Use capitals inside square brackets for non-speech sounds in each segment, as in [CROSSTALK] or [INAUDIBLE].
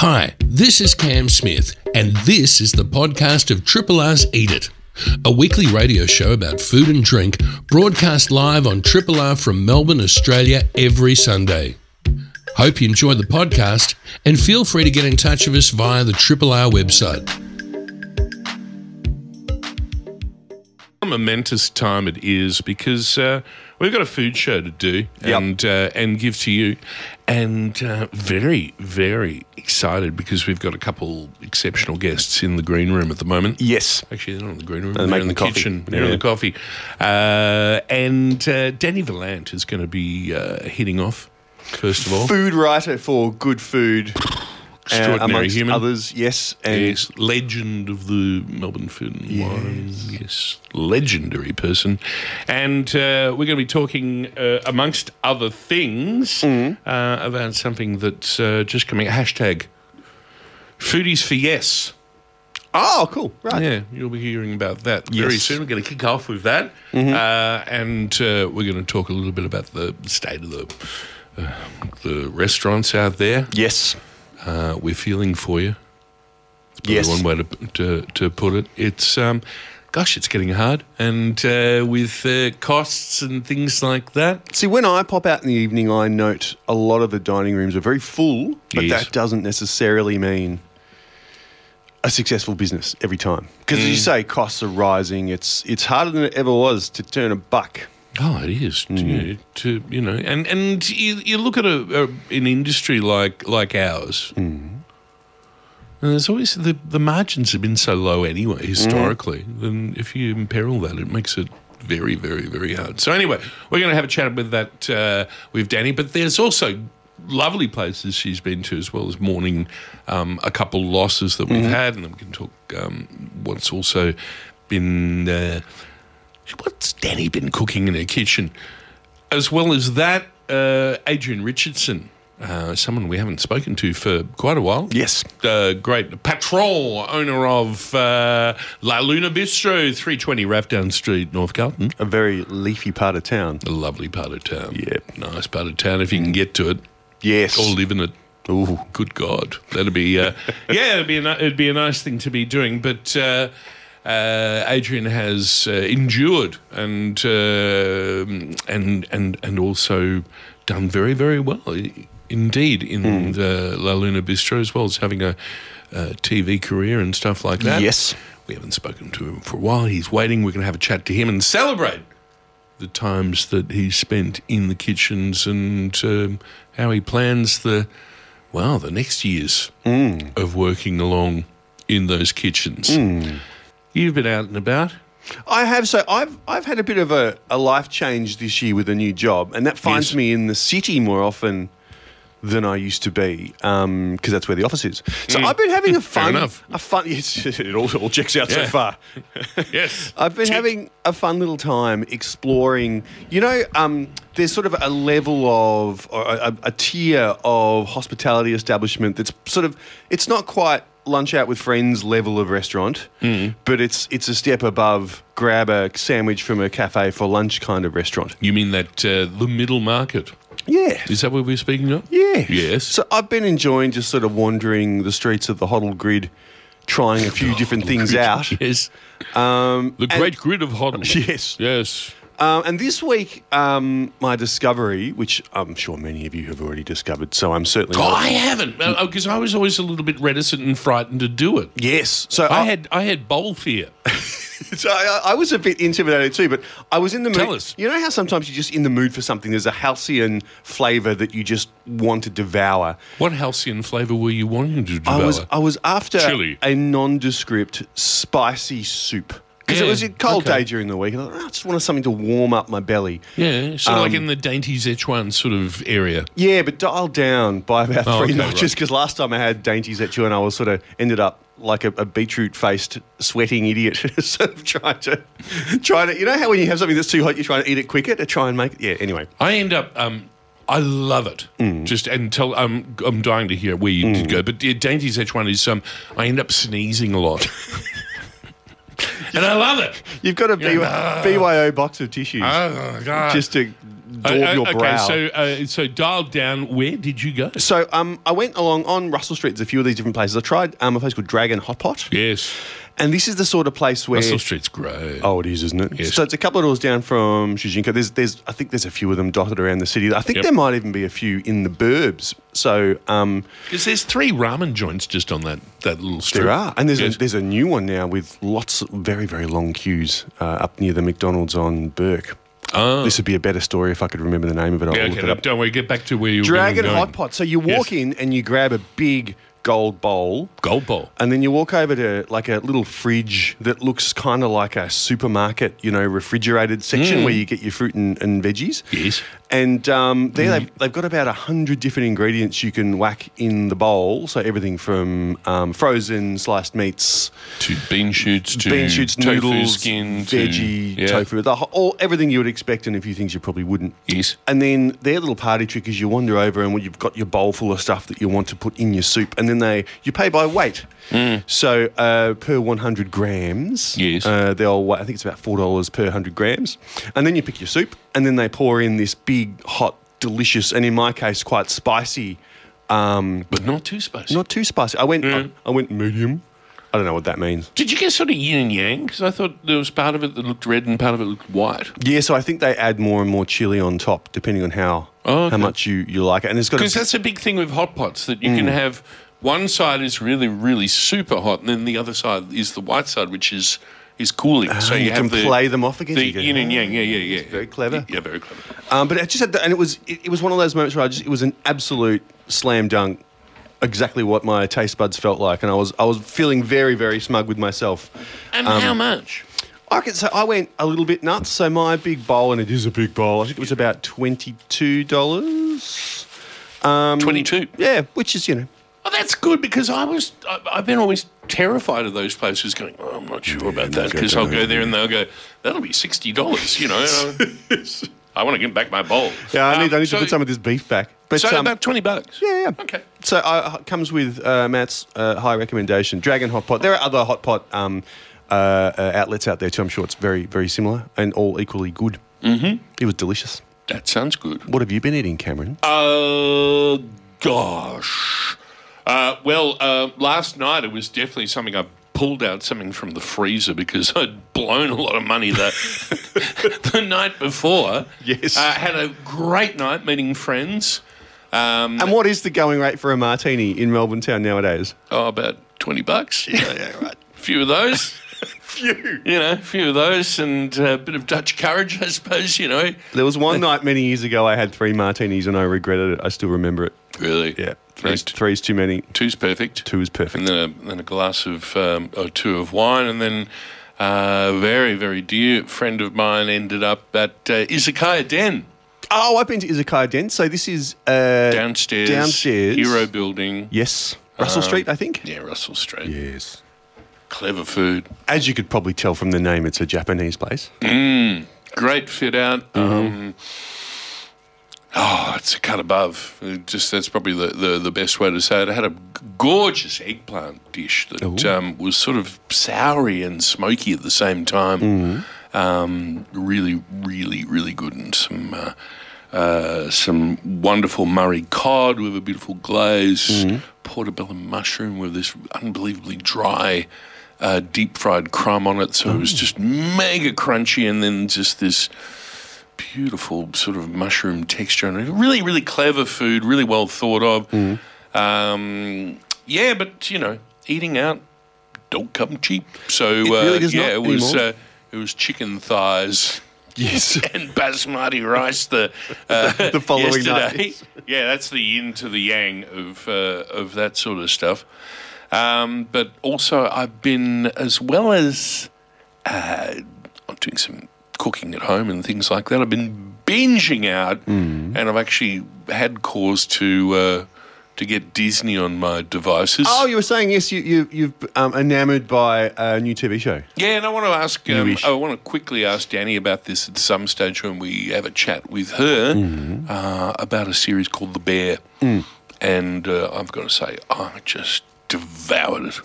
Hi, this is Cam Smith, and this is the podcast of Triple R's Eat It, a weekly radio show about food and drink broadcast live on Triple R from Melbourne, Australia every Sunday. Hope you enjoy the podcast and feel free to get in touch with us via the Triple R website. a momentous time it is because uh, we've got a food show to do and uh, and give to you, and uh, very very excited because we've got a couple exceptional guests in the green room at the moment. Yes. Actually, they're not in the green room. They're They're, in the, kitchen. They're in the coffee. Uh, and uh, Dani Valent is going to be uh, hitting off, first of all. Food writer for Good Food. Uh, Extraordinary amongst human. others, yes. And Yes, legend of the Melbourne Food and Wine. Yes, legendary person. And uh, we're going to be talking, uh, amongst other things, Mm-hmm. uh, about something that's uh, just coming. Hashtag Foodies for Yes. Oh, cool. Right. Yeah, you'll be hearing about that very soon. We're going to kick off with that. Uh, and uh, we're going to talk a little bit about the state of the, uh, the restaurants out there. Yes. Uh, we're feeling for you. Probably Yes. one way to, to to put it. It's um, gosh, it's getting hard, and uh, with uh, costs and things like that. See, when I pop out in the evening, I note a lot of the dining rooms are very full, but Yes. that doesn't necessarily mean a successful business every time. Because Mm. as you say, costs are rising. It's it's harder than it ever was to turn a buck. Oh, it is to, Mm. to you know, and and you, you look at a, a an industry like like ours. Mm. And there's always the, the margins have been so low anyway Mm. historically. Then if you imperil that, it makes it very very very hard. So anyway, we're going to have a chat with that uh, with Dani. But there's also lovely places she's been to as well as mourning um, a couple losses that we've had, and then we can talk um, what's also been. Uh, what's Dani been cooking in her kitchen? As well as that, uh, Adrian Richardson, uh, someone we haven't spoken to for quite a while. Yes. Uh, great patron, owner of uh, La Luna Bistro, 320 Rathdown Street, North Carlton. A very leafy part of town. A lovely part of town. Yeah. Nice part of town if you can get to it Yes. or live in it. Oh, Good God, that'd be uh, [LAUGHS] yeah, it'd be a, it'd be a nice thing to be doing. But uh, Adrian has uh, endured and uh, and and and also done very very well indeed in the La Luna Bistro as well as having a, a TV career and stuff like that. Yes. we haven't spoken to him for a while. He's waiting. We're going to have a chat to him and celebrate the times that he spent in the kitchens and um, how he plans the well the next years of working along in those kitchens. You've been out and about. I have so I've I've had a bit of a, a life change this year with a new job, and that finds Yes. me in the city more often than I used to be because that's where the office is. So I've been having a [LAUGHS] fun, a fun. [LAUGHS] It all, all checks out so far. [LAUGHS] Yes, I've been Tick. having a fun little time exploring. You know, um, there's sort of a level of or a, a tier of hospitality establishment that's sort of it's not quite lunch out with friends level of restaurant, but it's it's a step above grab a sandwich from a cafe for lunch kind of restaurant. You mean that uh, the middle market? Yeah. Is that what we're speaking of? Yeah. Yes. So I've been enjoying just sort of wandering the streets of the Hoddle Grid, trying a few [LAUGHS] different things out. Yes. Um, The and- great grid of Hoddle. [LAUGHS] Yes. Yes. Um, and this week, um, my discovery, which I'm sure many of you have already discovered, so I'm certainly Oh, not. I haven't because I was always a little bit reticent and frightened to do it. yes. So I I, had I had bowl fear. [LAUGHS] so I, I was a bit intimidated too, but I was in the mood. Tell us. You know how sometimes you're just in the mood for something. There's a halcyon flavour that you just want to devour. What halcyon flavour were you wanting to devour? I was I was after Chili. a nondescript spicy soup. Because Yeah, it was a cold okay. day during the week. and I, thought, "Oh, I just wanted something to warm up my belly. Yeah, sort of like Um, in the dainty Szechuan sort of area. Yeah, but dialed down by about Oh, three okay, notches right. because last time I had dainties at you I was sort of ended up like a, a beetroot faced sweating idiot, [LAUGHS] sort of trying to trying to you know how when you have something that's too hot you're trying to eat it quicker to try and make it yeah anyway I end up. Um, I love it. Mm. Just until tell. I'm. I'm dying to hear where you did go. But the dainty Szechuan is. Um, I end up sneezing a lot. [LAUGHS] [LAUGHS] and I love it. you've got a Yeah. BYO box of tissues Oh God! just to daub Uh, your okay, brow. so uh, so dialed down. Where did you go? So um, I went along on Russell Street. There's a few of these different places. I tried um, a place called Dragon Hot Pot, Yes, and this is the sort of place where. Russell Street's great. Oh, it is, isn't it? Yes. So it's a couple of doors down from Shujinko. There's, there's, I think there's a few of them dotted around the city. I think Yep. there might even be a few in the burbs. So um, Because there's three ramen joints just on that, that little street. there are, and there's Yes. a, there's a new one now with lots of very very long queues uh, up near the McDonald's on Bourke. Oh. This would be a better story if I could remember the name of it. I'll Yeah, look okay, it up. don't worry. Get back to where you were Dragon. Hot Pot. So you walk Yes. in and you grab a big gold bowl. Gold bowl. And then you walk over to like a little fridge that looks kind of like a supermarket, you know, refrigerated section where you get your fruit and, and veggies. Mm. Yes. And um, there they've, they've got about a hundred different ingredients you can whack in the bowl. So everything from um, frozen sliced meats, To bean shoots, to bean shoots, tofu noodles, skin, to- veggie, yeah. tofu, the, whole- all everything you would expect, and a few things you probably wouldn't. Yes. And then their little party trick is you wander over and you've got your bowl full of stuff that you want to put in your soup, and then they you pay by weight. So uh, per 100 grams, Yes. uh, they'll I think it's about four dollars per 100 grams, and then you pick your soup, and then they pour in this big, hot, delicious, and in my case, quite spicy. Um, But not too spicy. not too spicy. I went I, I went medium. I don't know what that means. Did you get sort of yin and yang? Because I thought there was part of it that looked red and part of it looked white. Yeah, so I think they add more and more chili on top, depending on how Oh, okay. how much you, you like it. And it's got Because a, that's a big thing with hot pots that you can Mm. have one side is really, really super hot, and then the other side is the white side, which is is cooling. so Ah, you, you can the, play them off again. The yin and "Oh, yang. Yeah, yeah, yeah. very clever. Yeah, very clever. um, but it just had, the, and it was it, it was one of those moments where I just it was an absolute slam dunk, exactly what my taste buds felt like, and I was I was feeling very very smug with myself. And Um, how much? I could say I went a little bit nuts. So my big bowl, and it is a big bowl. I think it was about twenty two dollars. Um, Twenty-two. Yeah, which is you know Oh, that's good because I was I, I've been always terrified of those places going. Oh, I'm not sure about that because I'll go there and they'll go. That'll be sixty dollars. You know. and I, I want to get back my bowl. [LAUGHS] yeah. I need Um, I need to put some of this beef back. But So um, about twenty bucks. yeah, yeah. Okay. So uh, comes with uh, Matt's uh, high recommendation, Dragon Hot Pot. There are other hot pot um, uh, uh, outlets out there too. I'm sure it's very, very similar and all equally good. Mm-hmm. It was delicious. That sounds good. What have you been eating, Cameron? Uh, gosh. Uh, well, uh, last night it was definitely something I pulled out something from the freezer because [LAUGHS] I'd blown a lot of money the, [LAUGHS] the night before. Yes. Uh, had a great night meeting friends. Um, and what is the going rate for a martini in Melbourne town nowadays? oh, about 20 bucks. Yeah, yeah, right. A [LAUGHS] few of those. few. You know, a few of those and a bit of Dutch courage, I suppose, you know. There was one night many years ago I had three martinis and I regretted it. I still remember it. Really? Yeah. Three's, Three's, three's too many. two's perfect. Two is perfect. and then a, then a glass of um, or two of wine, and then uh, a very very dear friend of mine ended up at uh, Izakaya Den Oh, I've been to Izakaya Den. So this is uh, downstairs, Downstairs. Hero Building. Yes. Russell Street, I think. Yeah, Russell Street. Yes. Clever food, As you could probably tell from the name, it's a Japanese place. great fit out. Um, oh, it's a cut above. It just that's probably the, the, the best way to say it. I had a gorgeous eggplant dish that um, was sort of soury and smoky at the same time. Um, really, really, really good, and some. Uh, uh, some wonderful Murray cod with a beautiful glaze, portobello mushroom with this unbelievably dry, uh, deep fried crumb on it. So it was just mega crunchy, and then just this beautiful sort of mushroom texture, and really, really clever food, really well thought of. Um, yeah, but you know, eating out don't come cheap. So It uh, really does yeah, it was uh, it was chicken thighs [LAUGHS] Yes. [LAUGHS] and basmati rice the uh, [LAUGHS] The following night. Yeah, that's the yin to the yang of uh, of that sort of stuff. Um, but also, I've been as well as uh, I'm doing some cooking at home and things like that. I've been binging out, Mm. and I've actually had cause to uh, to get Disney on my devices. Oh, you were saying yes. You you you've um, enamored by a new TV show. Yeah, and I want to ask. Um, I want to quickly ask Dani about this at some stage when we have a chat with her Mm-hmm. uh, about a series called The Bear, Mm. and uh, I've got to say, I just devoured it,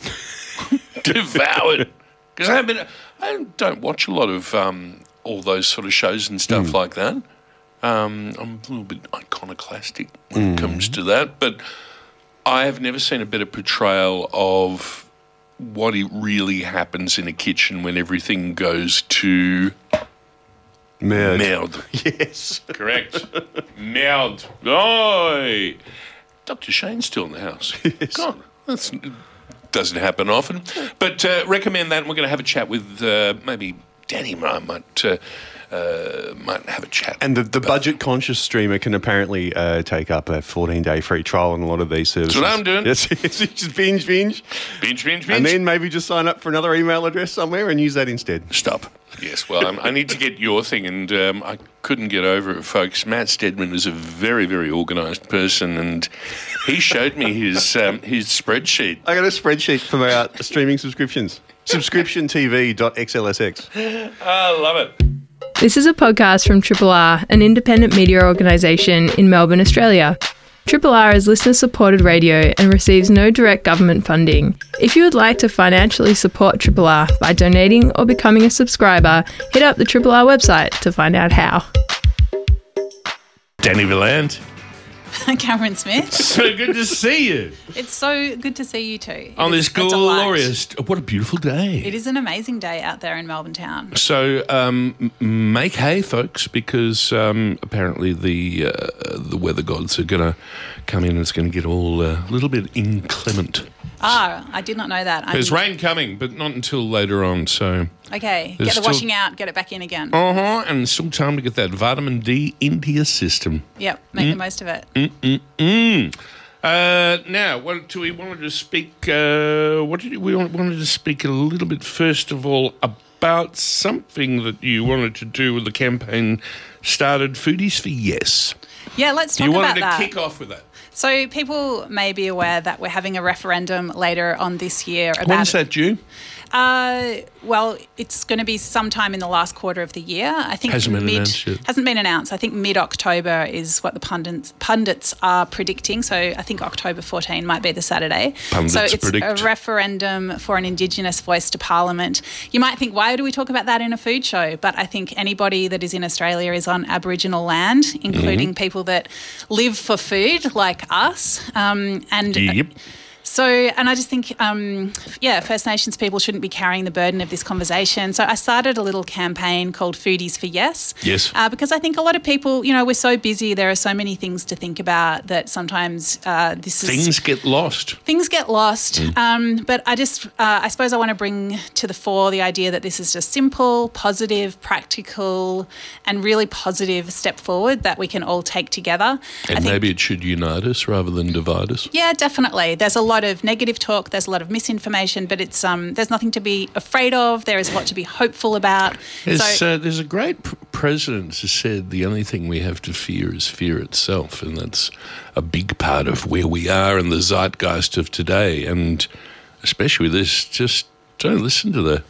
[LAUGHS] devoured. Because I I don't watch a lot of um, all those sort of shows and stuff Mm. like that. Um, I'm a little bit iconoclastic when it comes to that, but I have never seen a better portrayal of what it really happens in a kitchen when everything goes to Merde. merde. [LAUGHS] Yes. Correct. Merde. Oi. Dr. Shane's still in the house. [LAUGHS] God, that's doesn't happen often. But uh, recommend that. and We're going to have a chat with uh, maybe Might might, uh, uh, might have a chat. And the, the budget conscious streamer can apparently uh, take up a 14 day free trial on a lot of these services. what I'm doing. Yes, [LAUGHS] yes, just binge, binge. binge, binge, binge. And then maybe just sign up for another email address somewhere and use that instead. Stop. Yes, well, I'm, I need to get your thing, and um, I couldn't get over it, folks. Matt Stedman is a very, very organised person, and he showed me his um, his spreadsheet. I got a spreadsheet for our streaming subscriptions. Subscriptiontv.xlsx. I [LAUGHS] love it. This is a podcast from Triple R, an independent media organisation in Melbourne, Australia. Triple R is listener supported radio and receives no direct government funding. If you would like to financially support Triple R by donating or becoming a subscriber, hit up the Triple R website to find out how. Dani Valent. [LAUGHS] Cameron Smith. So good to see you It's so good to see you too. on this is a delight. glorious. What a beautiful day. It is an amazing day out there in Melbourne town. So um, make hay, folks, because um, apparently the uh, the weather gods are going to come in and it's going to get all uh, a little bit inclement. Ah, I did not know that. There's rain coming, but not until later on. So Okay, There's get the still- washing out, get it back in again. uh huh, and still time to get that vitamin D into your system. Yep, make the most of it. Mm. Uh, now, what do we wanted to speak? Uh, what did we want- wanted to speak a little bit first of all about something that you wanted to do with the campaign started Foodies for Yes. Yeah, let's talk you about wanted to kick off with that. So people may be aware that we're having a referendum later on this year about When's that due? Uh, well, it's going to be sometime in the last quarter of the year. I think Hasn't been mid announced yet. hasn't been announced. I think mid October is what the pundits pundits are predicting. So I think October 14 might be the Saturday. Pundits so it's predict. a referendum for an Indigenous voice to Parliament. You might think, why do we talk about that in a food show? But I think anybody that is in Australia is on Aboriginal land, including Mm-hmm. people that live for food like us. Um, and Yep. So, and I just think, um, yeah, First Nations people shouldn't be carrying the burden of this conversation. So I started a little campaign called Foodies for Yes. Yes. Uh, because I think a lot of people, you know, we're so busy, there are so many things to think about that sometimes uh, this is Things get lost. things get lost. Mm. Um, but I just, uh, I suppose I want to bring to the fore the idea that this is just simple, positive, practical, and really positive step forward that we can all take together. I And think- maybe it should unite us rather than divide us. yeah, definitely. There's a lot of negative talk. There's a lot of misinformation, but it's um, there's nothing to be afraid of. There is a lot to be hopeful about. There's, so, uh, there's a great pr- president who said the only thing we have to fear is fear itself, and that's a big part of where we are and the zeitgeist of today. And especially with this, just don't listen to the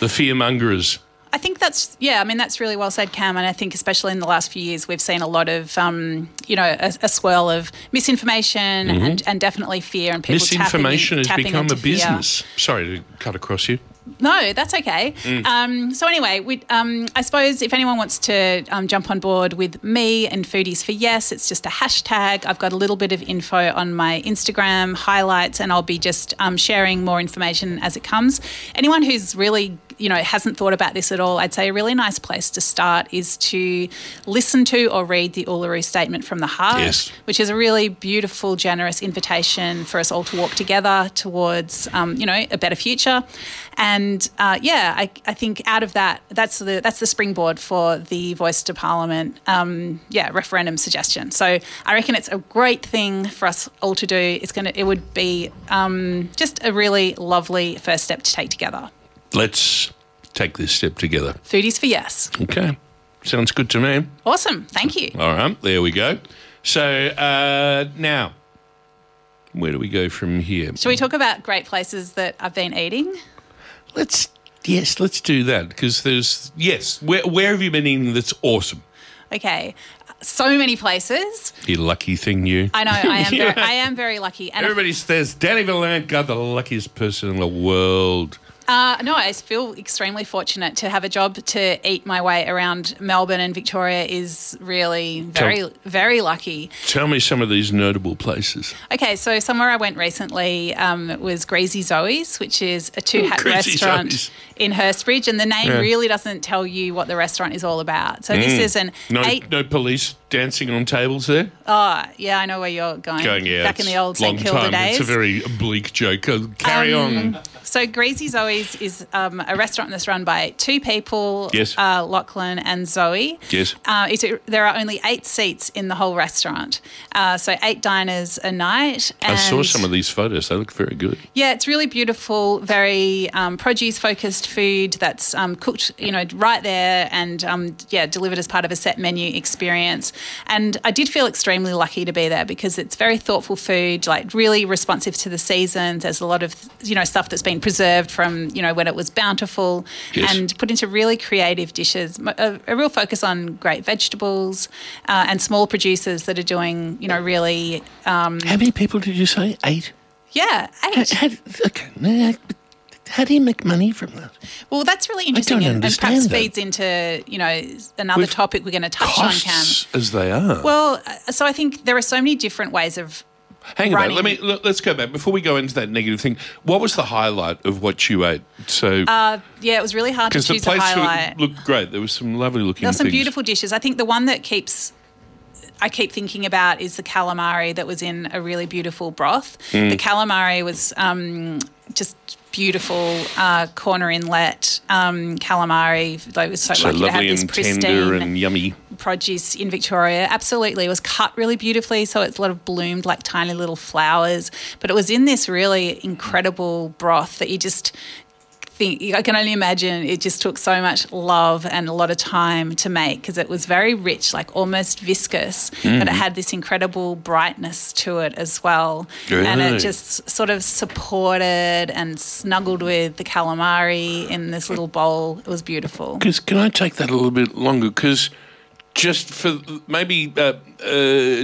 the fear mongers. I think that's yeah. I mean, that's really well said, Cam. And I think especially in the last few years, we've seen a lot of um, you know a, a swirl of misinformation and, and definitely fear and people Mm-hmm. Misinformation tapping, has tapping become into a fear. business. Sorry to cut across you. No, that's okay. Mm. Um, so anyway, we, um, I suppose if anyone wants to um, jump on board with me and Foodies for Yes, it's just a hashtag. I've got a little bit of info on my Instagram highlights, and I'll be just um, sharing more information as it comes. Anyone who's really you know hasn't thought about this at all, I'd say a really nice place to start is to listen to or read the Uluru Statement from the Heart, Yes. which is a really beautiful, generous invitation for us all to walk together towards, um, you know, a better future. And uh, yeah, I, I think out of that, that's the that's the springboard for the Voice to Parliament, um, yeah, referendum suggestion. So I reckon it's a great thing for us all to do. It's gonna, it would be um, just a really lovely first step to take together. Let's take this step together. Foodies for yes. Okay. Sounds good to me. Awesome. Thank you. All right, there we go. So uh, now, where do we go from here? Shall we talk about great places that I've been eating? Let's yes, let's do that because there's yes. Where where have you been eating? That's awesome. Okay. So many places. You lucky thing, you. I know. I am. [LAUGHS] Very, I am very lucky. And Everybody says Dani Valent got the luckiest person in the world. Uh, no, I feel extremely fortunate to have a job to eat my way around Melbourne and Victoria is really very, Tell- very lucky. Tell me some of these notable places. Okay, so somewhere I went recently um, was Greasy Zoe's, which is a two hat restaurant Zoe's. in Hurstbridge, and the name Yeah. really doesn't tell you what the restaurant is all about. So this is an No, eight no police dancing on tables there. Oh, yeah, I know where you're going. Going yeah, Back in the old St Kilda time. days. It's a very bleak joke. Uh, Carry Um, on. So Greasy Zoe's is um, a restaurant that's run by two people, Yes. uh, Lachlan and Zoe. Yes. Uh, there are only eight seats in the whole restaurant, uh, so eight diners a night. I saw some of these photos. They look very good. Yeah, it's really beautiful, very um, produce-focused food that's um, cooked, you know, right there, and um, yeah, delivered as part of a set menu experience. And I did feel extremely lucky to be there because it's very thoughtful food, like really responsive to the seasons. There's a lot of you know stuff that's been preserved from you know when it was bountiful, Yes. and put into really creative dishes. A real focus on great vegetables uh, and small producers that are doing you know really How many people did you say? Eight. yeah eight. How, okay. How do you make money from that? Well, that's really interesting, and, and perhaps that. feeds into you know another With topic we're going to touch on, Cam. As they are. Well, uh, so I think there are so many different ways of. Hang on. Let me. Let, let's go back before we go into that negative thing. What was the highlight of what you ate? So. Uh, yeah, it was really hard to because the choose a highlight. looked, looked great. There was some lovely looking. There were some things. beautiful dishes. I think the one that keeps I keep thinking about is the calamari that was in a really beautiful broth. Mm. The calamari was um, just beautiful uh, corner inlet um, calamari. Like, it was so, So lucky to have lovely this and pristine tender and yummy. Produce in Victoria. Absolutely. It was cut really beautifully, so it's a lot of bloomed like tiny little flowers. But it was in this really incredible broth that you just think I can only imagine it just took so much love and a lot of time to make because it was very rich, like almost viscous, but it mm. had this incredible brightness to it as well. And it just sort of supported and snuggled with the calamari in this little bowl. It was beautiful. Because can I take that a little bit longer? Because just for maybe uh, uh,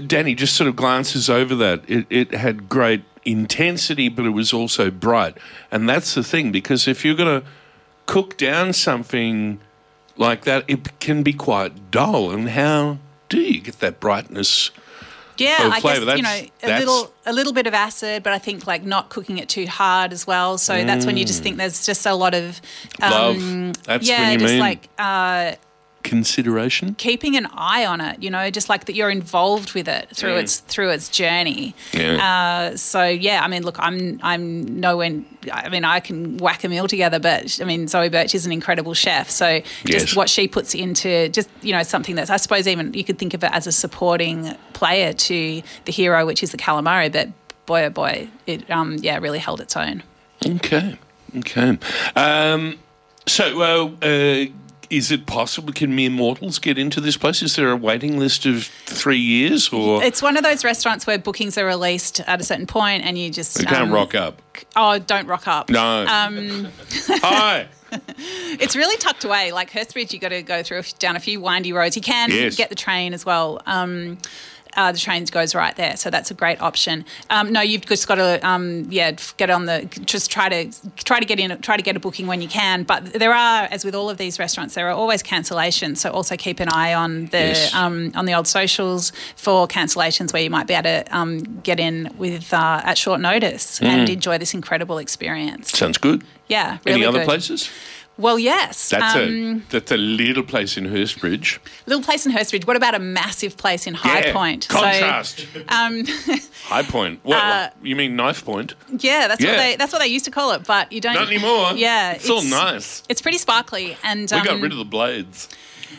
Dani just sort of glances over that. It, it had great intensity, but it was also bright, and that's the thing. Because if you're going to cook down something like that, it can be quite dull. And how do you get that brightness? Yeah, I guess you know a little a little bit of acid, but I think like not cooking it too hard as well. So that's when you just think there's just a lot of um, Love. That's yeah, just mean like uh, consideration. keeping an eye on it. You know, just like that you're involved with it through its through its journey. Yeah. Uh, so yeah, I mean, look, I'm I'm nowhere. I mean, I can whack a meal together, but I mean, Zoe Birch is an incredible chef. So just Yes. what she puts into just you know something that's I suppose even you could think of it as a supporting player to the hero, which is the calamari. But boy, oh boy, it um yeah really held its own. Okay. Okay. Um, so, uh, uh, is it possible? Can mere mortals get into this place? Is there a waiting list of three years, or It's one of those restaurants where bookings are released at a certain point, and you just you can't um, rock up? Oh, don't rock up. No. Um, [LAUGHS] Hi. [LAUGHS] It's really tucked away. Like Hurstbridge, you got to go through down a few windy roads. You can Yes. get the train as well. Um, uh, the train goes right there, so that's a great option. Um, no, you've just got to, um, yeah, get on the. Just try to try to get in, try to get a booking when you can. But there are, as with all of these restaurants, there are always cancellations. So also keep an eye on the Yes. um, on the old socials for cancellations where you might be able to um, get in with uh, at short notice and enjoy this incredible experience. Sounds good. Yeah, really Any other good. places? Well, yes. That's um, a that's a little place in Hurstbridge. little place in Hurstbridge. What about a massive place in High Yeah, Point? Contrast. So, um, [LAUGHS] High Point. What? uh, you mean knife point? yeah, that's Yeah. what they that's what they used to call it, but you don't Not anymore. Yeah, It's, all nice. It's pretty sparkly, and We um, got rid of the blades.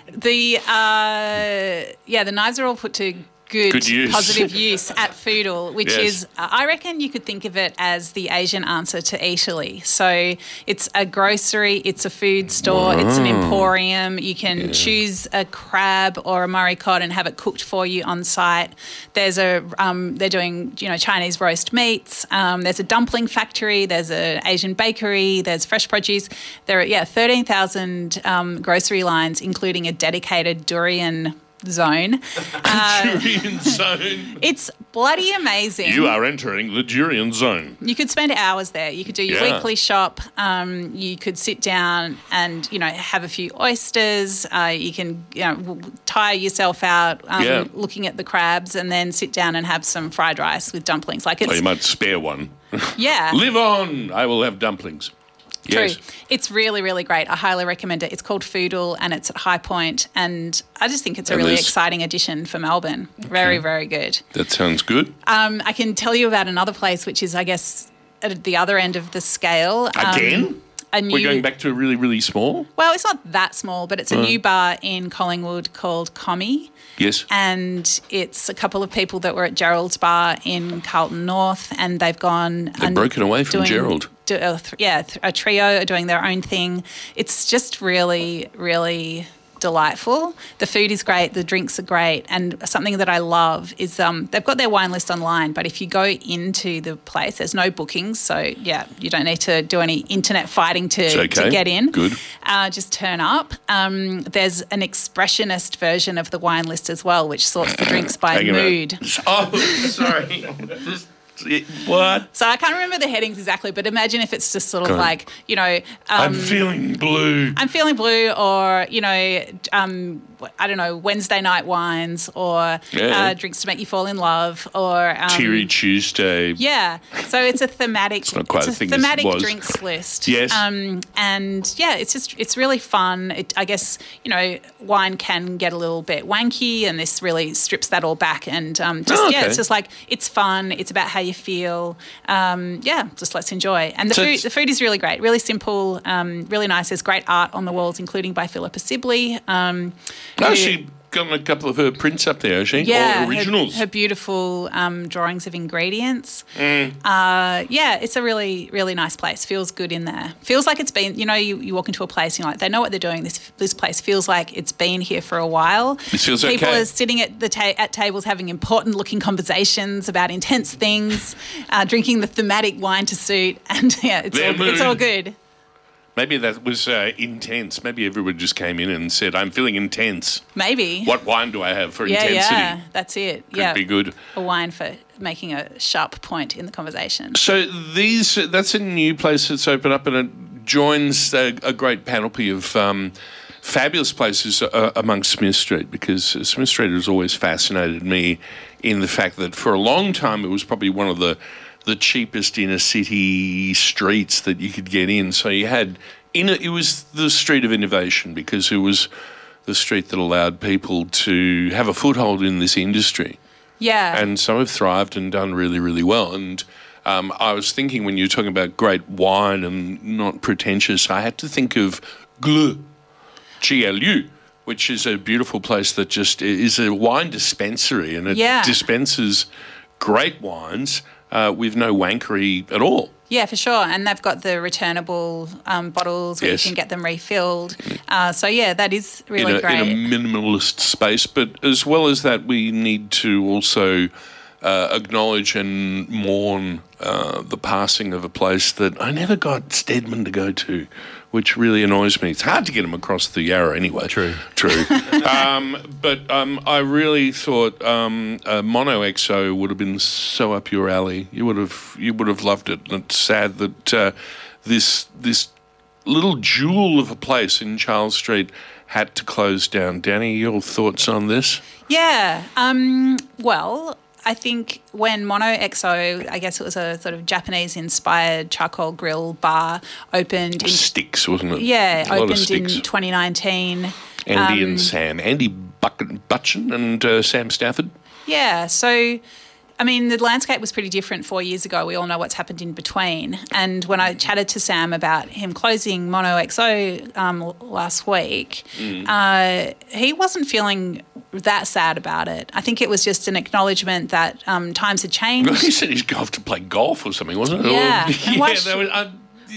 the uh, yeah the knives are all put to good, Good use. positive [LAUGHS] use at Foodle, which Yes. is I reckon you could think of it as the Asian answer to Eataly. So it's a grocery, it's a food store, it's an emporium. You can choose a crab or a murray cod and have it cooked for you on site. There's a um, they're doing you know Chinese roast meats. Um, there's a dumpling factory. There's an Asian bakery. There's fresh produce. There are yeah thirteen thousand um, grocery lines, including a dedicated durian zone. Uh, Durian [LAUGHS] zone. it's bloody amazing. You are entering the durian zone. You could spend hours there. You could do your Yeah. weekly shop. Um, you could sit down and you know have a few oysters. Uh, you can you know w- tire yourself out um, Yeah. looking at the crabs, and then sit down and have some fried rice with dumplings. Like Oh, it's you might spare one. yeah, [LAUGHS] Live on. I will have dumplings. True. Yes. It's really really great. I highly recommend it. It's called Foodle and it's at High Point, and I just think it's a And really exciting addition for Melbourne. Very very good. That sounds good. Um, I can tell you about another place, which is I guess at the other end of the scale. Um, Again? new, We're going back to a really, really small. Well, it's not that small, but it's a new bar in Collingwood called Commie. Yes. And it's a couple of people that were at Gerald's Bar in Carlton North, and they've gone. They've and broken away from doing- Gerald. Do, uh, th- yeah, th- a trio are doing their own thing. It's just really, really delightful. The food is great, the drinks are great, and something that I love is um, they've got their wine list online. But if you go into the place, there's no bookings, so yeah, you don't need to do any internet fighting to, okay. to get in. Good. Uh, just turn up. Um, there's an expressionist version of the wine list as well, which sorts the drinks by Hang mood. [LAUGHS] Oh, sorry. [LAUGHS] what? So I can't remember the headings exactly, but imagine if it's just sort of Go like, you know, um, I'm feeling blue. I'm feeling blue, or you know, um, I don't know, Wednesday night wines, or Yeah. uh, drinks to make you fall in love, or um, Teary Tuesday. Yeah, so it's a thematic, not quite it's a thematic drinks list. Yes. um, and yeah, it's just it's really fun. It, I guess you know, wine can get a little bit wanky, and this really strips that all back. And um, just Oh, yeah, it's just like it's fun. It's about how you feel. Um, yeah, just let's enjoy. And the So food, the food is really great, really simple, um, really nice. There's great art on the walls, including by Philippa Sibley. Um, Who- she got a couple of her prints up there, has she? yeah, Or originals. Her, her beautiful um, drawings of ingredients. Mm. Uh, yeah, it's a really, really nice place. Feels good in there. Feels like it's been, you know, you, you walk into a place and you're like, they know what they're doing. This this place feels like it's been here for a while. This feels People okay. are sitting at the ta- at tables having important looking conversations about intense things, [LAUGHS] uh, drinking the thematic wine to suit, and [LAUGHS] yeah, it's all, it's all good. Maybe that was uh, intense. Maybe everyone just came in and said, I'm feeling intense. Maybe. What wine do I have for Yeah, intensity? yeah, that's it. Could yeah, be good. a wine for making a sharp point in the conversation. So these that's a new place that's opened up, and it joins a, a great panoply of um, fabulous places uh, amongst Smith Street because Smith Street has always fascinated me in the fact that for a long time it was probably one of the the cheapest inner city streets that you could get in. So you had in it, it was the street of innovation because it was the street that allowed people to have a foothold in this industry Yeah, and some have thrived and done really, really well. And um, I was thinking when you were talking about great wine and not pretentious, I had to think of Glu, G L U, which is a beautiful place that just is a wine dispensary and it Yeah. dispenses great wines uh, with no wankery at all. Yeah, for sure. And they've got the returnable um, bottles where Yes. you can get them refilled. Uh, so, yeah, that is in really a, great. in a minimalist space. But as well as that, we need to also uh, acknowledge and mourn uh, the passing of a place that I never got Stedman to go to, which really annoys me. It's hard to get him across the Yarra anyway. True. True. [LAUGHS] um, but um, I really thought um, uh, Mono XO would have been so up your alley. You would have you would have loved it. And it's sad that uh, this this little jewel of a place in Charles Street had to close down. Dani, your thoughts on this? yeah. Um, well, I think when Mono XO, I guess it was a sort of Japanese inspired charcoal grill bar, opened in. Sticks, wasn't it? Yeah, a opened in 2019. Andy um, and Sam, Andy Bucket Butchin and uh, Sam Stafford. Yeah. So, I mean, the landscape was pretty different four years ago. We all know what's happened in between. And when I chatted to Sam about him closing Mono XO um, last week, Mm. uh, he wasn't feeling that sad about it. I think it was just an acknowledgement that um, times had [LAUGHS] changed. He said he's going off to play golf or something, wasn't it? Yeah, [LAUGHS] yeah. was,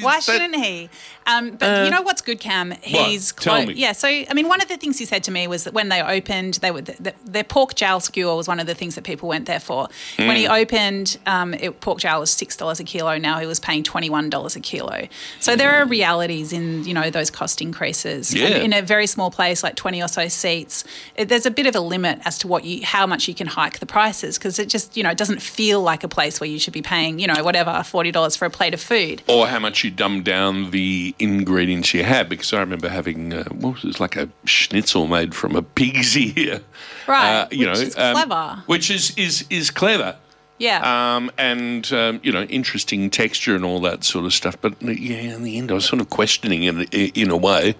Why shouldn't he? Um, but you know what's good, Cam? He's Tell clo- me. Yeah. So I mean, one of the things he said to me was that when they opened, they were th- th- their pork jowl skewer was one of the things that people went there for. When Mm. he opened, um, it, pork jowl was six dollars a kilo. Now he was paying twenty one dollars a kilo. So there are realities in you know those cost increases. And Yeah. in a very small place like twenty or so seats, it, there's a bit of a limit as to what you how much you can hike the prices because it just you know it doesn't feel like a place where you should be paying you know whatever forty dollars for a plate of food. or how much you dumb down the ingredients you had. Because I remember having uh, what was it, like a schnitzel made from a pig's ear, Right, Uh, you know, is clever. which is is is clever. Yeah. Um, and um, you know, interesting texture and all that sort of stuff. But yeah, in the end, I was sort of questioning it in a way.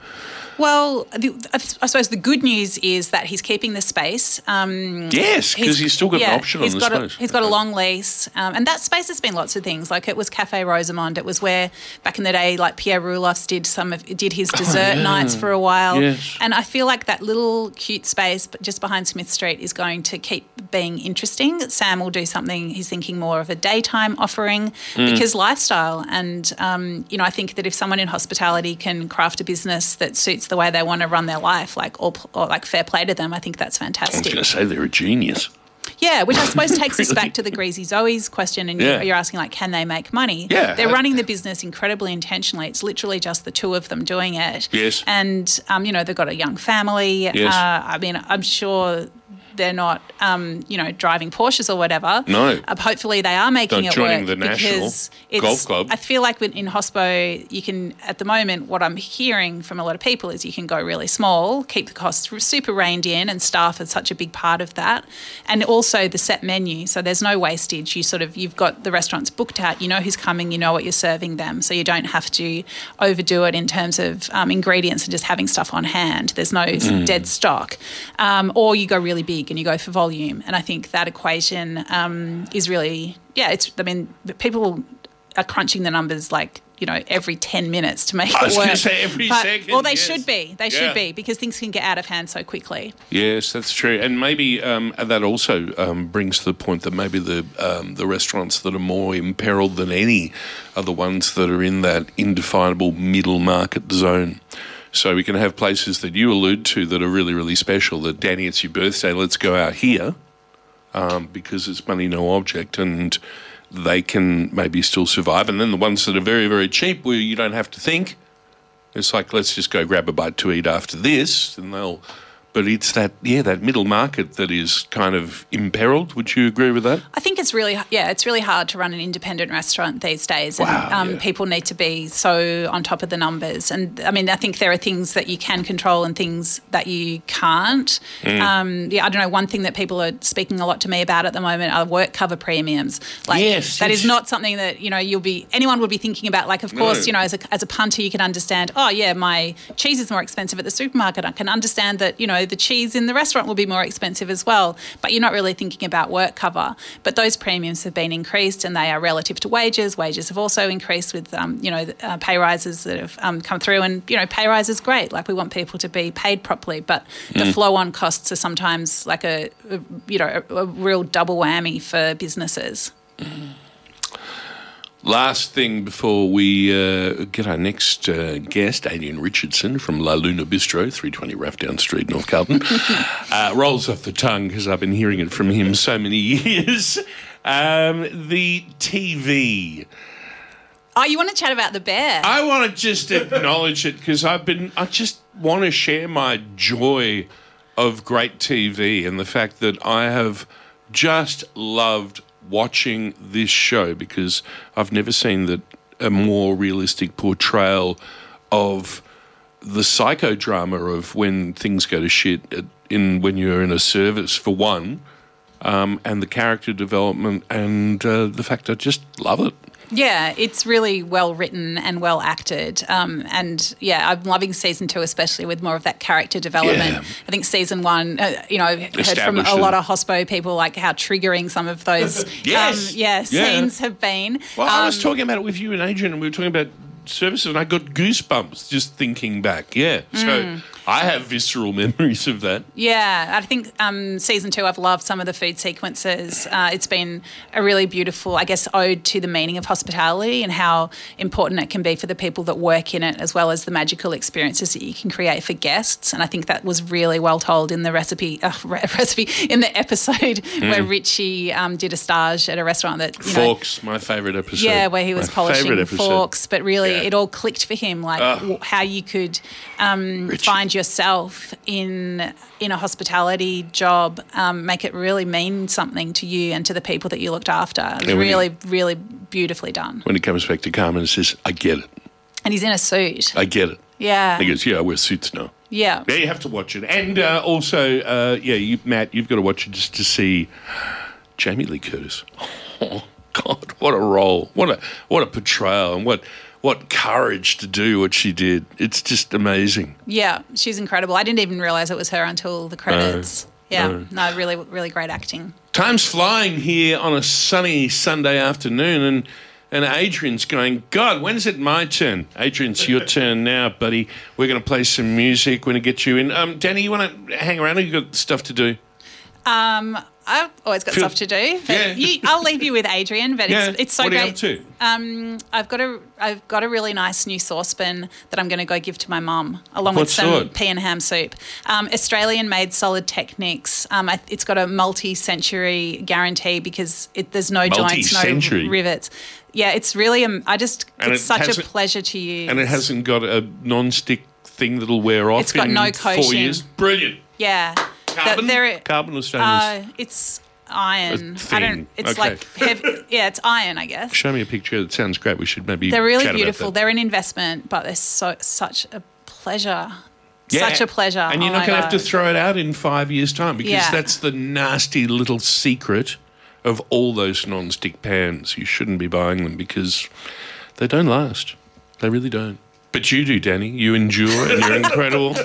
Well, the, I suppose the good news is that he's keeping the space. Um, Yes, because he's still got yeah, an option on the got space. A, he's got a long lease, um, and that space has been lots of things. Like it was Cafe Rosamond. It was where back in the day, like Pierre Roelofs did some of did his dessert nights for a while. Oh, Yes. And I feel like that little cute space, just behind Smith Street, is going to keep being interesting. Sam will do something. He's thinking more of a daytime offering Mm. because lifestyle, and um, you know, I think that if someone in hospitality can craft a business that suits the way they want to run their life, like all, or like fair play to them, I think that's fantastic. I was going to say they're a genius. Yeah, which I suppose takes [LAUGHS] us back to the Greasy Zoe's question, and Yeah. you're, asking like, can they make money? Yeah. they're running the business incredibly intentionally. It's literally just the two of them doing it. Yes. and um, you know they've got a young family. Yes. Uh, I mean, I'm sure they're not, um, you know, driving Porsches or whatever. No. Uh, hopefully they are making Not it joining work the National because it's, Golf Club. I feel like in in hospo, you can at the moment what I'm hearing from a lot of people is you can go really small, keep the costs super reined in, and staff is such a big part of that, and also the set menu. So there's no wastage. You sort of you've got the restaurants booked out. You know who's coming. You know what you're serving them. So you don't have to overdo it in terms of um, ingredients and just having stuff on hand. There's no Mm. dead stock, um, or you go really big and you go for volume. And I think that equation um, is really yeah. It's I mean people are crunching the numbers like you know every 10 minutes to make I it was work. gonna say every But- second, Well, they yes. should be. They Yeah. should be because things can get out of hand so quickly. Yes, that's true, and maybe um, that also um, brings to the point that maybe the um, the restaurants that are more imperiled than any are the ones that are in that indefinable middle market zone. So we can have places that you allude to that are really, really special. That Dani, it's your birthday. Let's go out here um, because it's money no object, and they can maybe still survive. And then the ones that are very, very cheap, where you don't have to think. It's like let's just go grab a bite to eat after this, and they'll. But it's that yeah, that middle market that is kind of imperiled. Would you agree with that? I think it's really yeah, it's really hard to run an independent restaurant these days, and Wow, um, yeah. people need to be so on top of the numbers. And I mean, I think there are things that you can control and things that you can't. Mm. Um, yeah, I don't know. One thing that people are speaking a lot to me about at the moment are work cover premiums. Like Yes, that is yes. not something that you know you'll be anyone would be thinking about. Like, of course, you know, as a as a punter, you can understand. Oh, yeah, my cheese is more expensive at the supermarket. I can understand that you know the cheese in the restaurant will be more expensive as well. But you're not really thinking about work cover. But those premiums have been increased, and they are relative to wages. Wages have also increased with um, you know uh, pay rises that have um, come through, and you know pay rise is great. Like we want people to be paid properly, but the flow on costs are sometimes like a, a you know a, a real double whammy for businesses. Last thing before we uh, get our next uh, guest, Adrian Richardson from La Luna Bistro, 320 Rathdown Street, North Carlton, [LAUGHS] uh, rolls off the tongue because I've been hearing it from him so many [LAUGHS] years. Um, the TV. Oh, you want to chat about the bear? I want to just acknowledge it because I've been. I just want to share my joy of great TV and the fact that I have just loved watching this show because I've never seen that a more realistic portrayal of the psychodrama of when things go to shit in when you're in a service for one, um, and the character development and uh, the fact I just love it. Yeah, it's really well written and well acted. Um, and yeah, I'm loving season two, especially with more of that character development. Yeah. I think season one, uh, you know, I've heard from a lot of hospo people like how triggering some of those [LAUGHS] Yes. um, yeah, Yeah. scenes have been. Well, I Um, was talking about it with you and Adrian, and we were talking about services, and I got goosebumps just thinking back. Yeah, so I have visceral [LAUGHS] memories of that. Yeah, I think um, season two, I've loved some of the food sequences. Uh, it's been a really beautiful, I guess, ode to the meaning of hospitality and how important it can be for the people that work in it, as well as the magical experiences that you can create for guests. And I think that was really well told in the recipe, uh, [LAUGHS] re- recipe in the episode [LAUGHS] where Richie um, did a stage at a restaurant that you know, Forks, my favourite episode. yeah, where he was My polishing forks, but really Yeah. it all clicked for him, like w- how you could um, find yourself in in a hospitality job, um, make it really mean something to you and to the people that you looked after. It was Yeah, when really, really beautifully done. When he comes back to Carmen and says, I get it. And he's in a suit. I get it. Yeah, He goes, Yeah, I wear suits now. yeah, Yeah, you have to watch it. And uh, also, uh, yeah, you, Matt, you've got to watch it just to see Jamie Lee Curtis. [LAUGHS] Oh, God, what a role. What a what a portrayal and what what courage to do what she did. It's just amazing. yeah. She's incredible. I didn't even realize it was her until the credits. yeah, no, really, really great acting. Time's flying here on a sunny Sunday afternoon, and and Adrian's going, God, when's it my turn? Adrian's your [LAUGHS] turn now, buddy. We're going to play some music. We're going to get you in. Um, Dani, you want to hang around? Or you got stuff to do? Um, I've always got Feel- stuff to do. But Yeah. you, I'll leave you with Adrian. But Yeah. it's, it's so what great. are you up to? Um, I've got a I've got a really nice new saucepan that I'm going to go give to my mum, along What with some sort? pea and ham soup. Um, Australian made solid techniques. Um, I, it's got a multi-century guarantee because it, there's no joints, no rivets. Yeah, it's really. Um, I just And it's it such a pleasure to use. And it hasn't got a non-stick thing that'll wear off It's got in no four coating. years. Brilliant. Yeah, Carbon? But there- Carbon or stainless? Uh, it's iron. I don't. It's Okay. like heavy, yeah, it's iron, I guess. Show me a picture. It sounds great. We should maybe. They're really beautiful. They're an investment, but they're so such a pleasure. Yeah. Such a pleasure. And you're Oh not going to have to throw it out in five years' time because Yeah. that's the nasty little secret of all those non-stick pans. You shouldn't be buying them because they don't last. They really don't. But you do, Dani. You endure and you're incredible.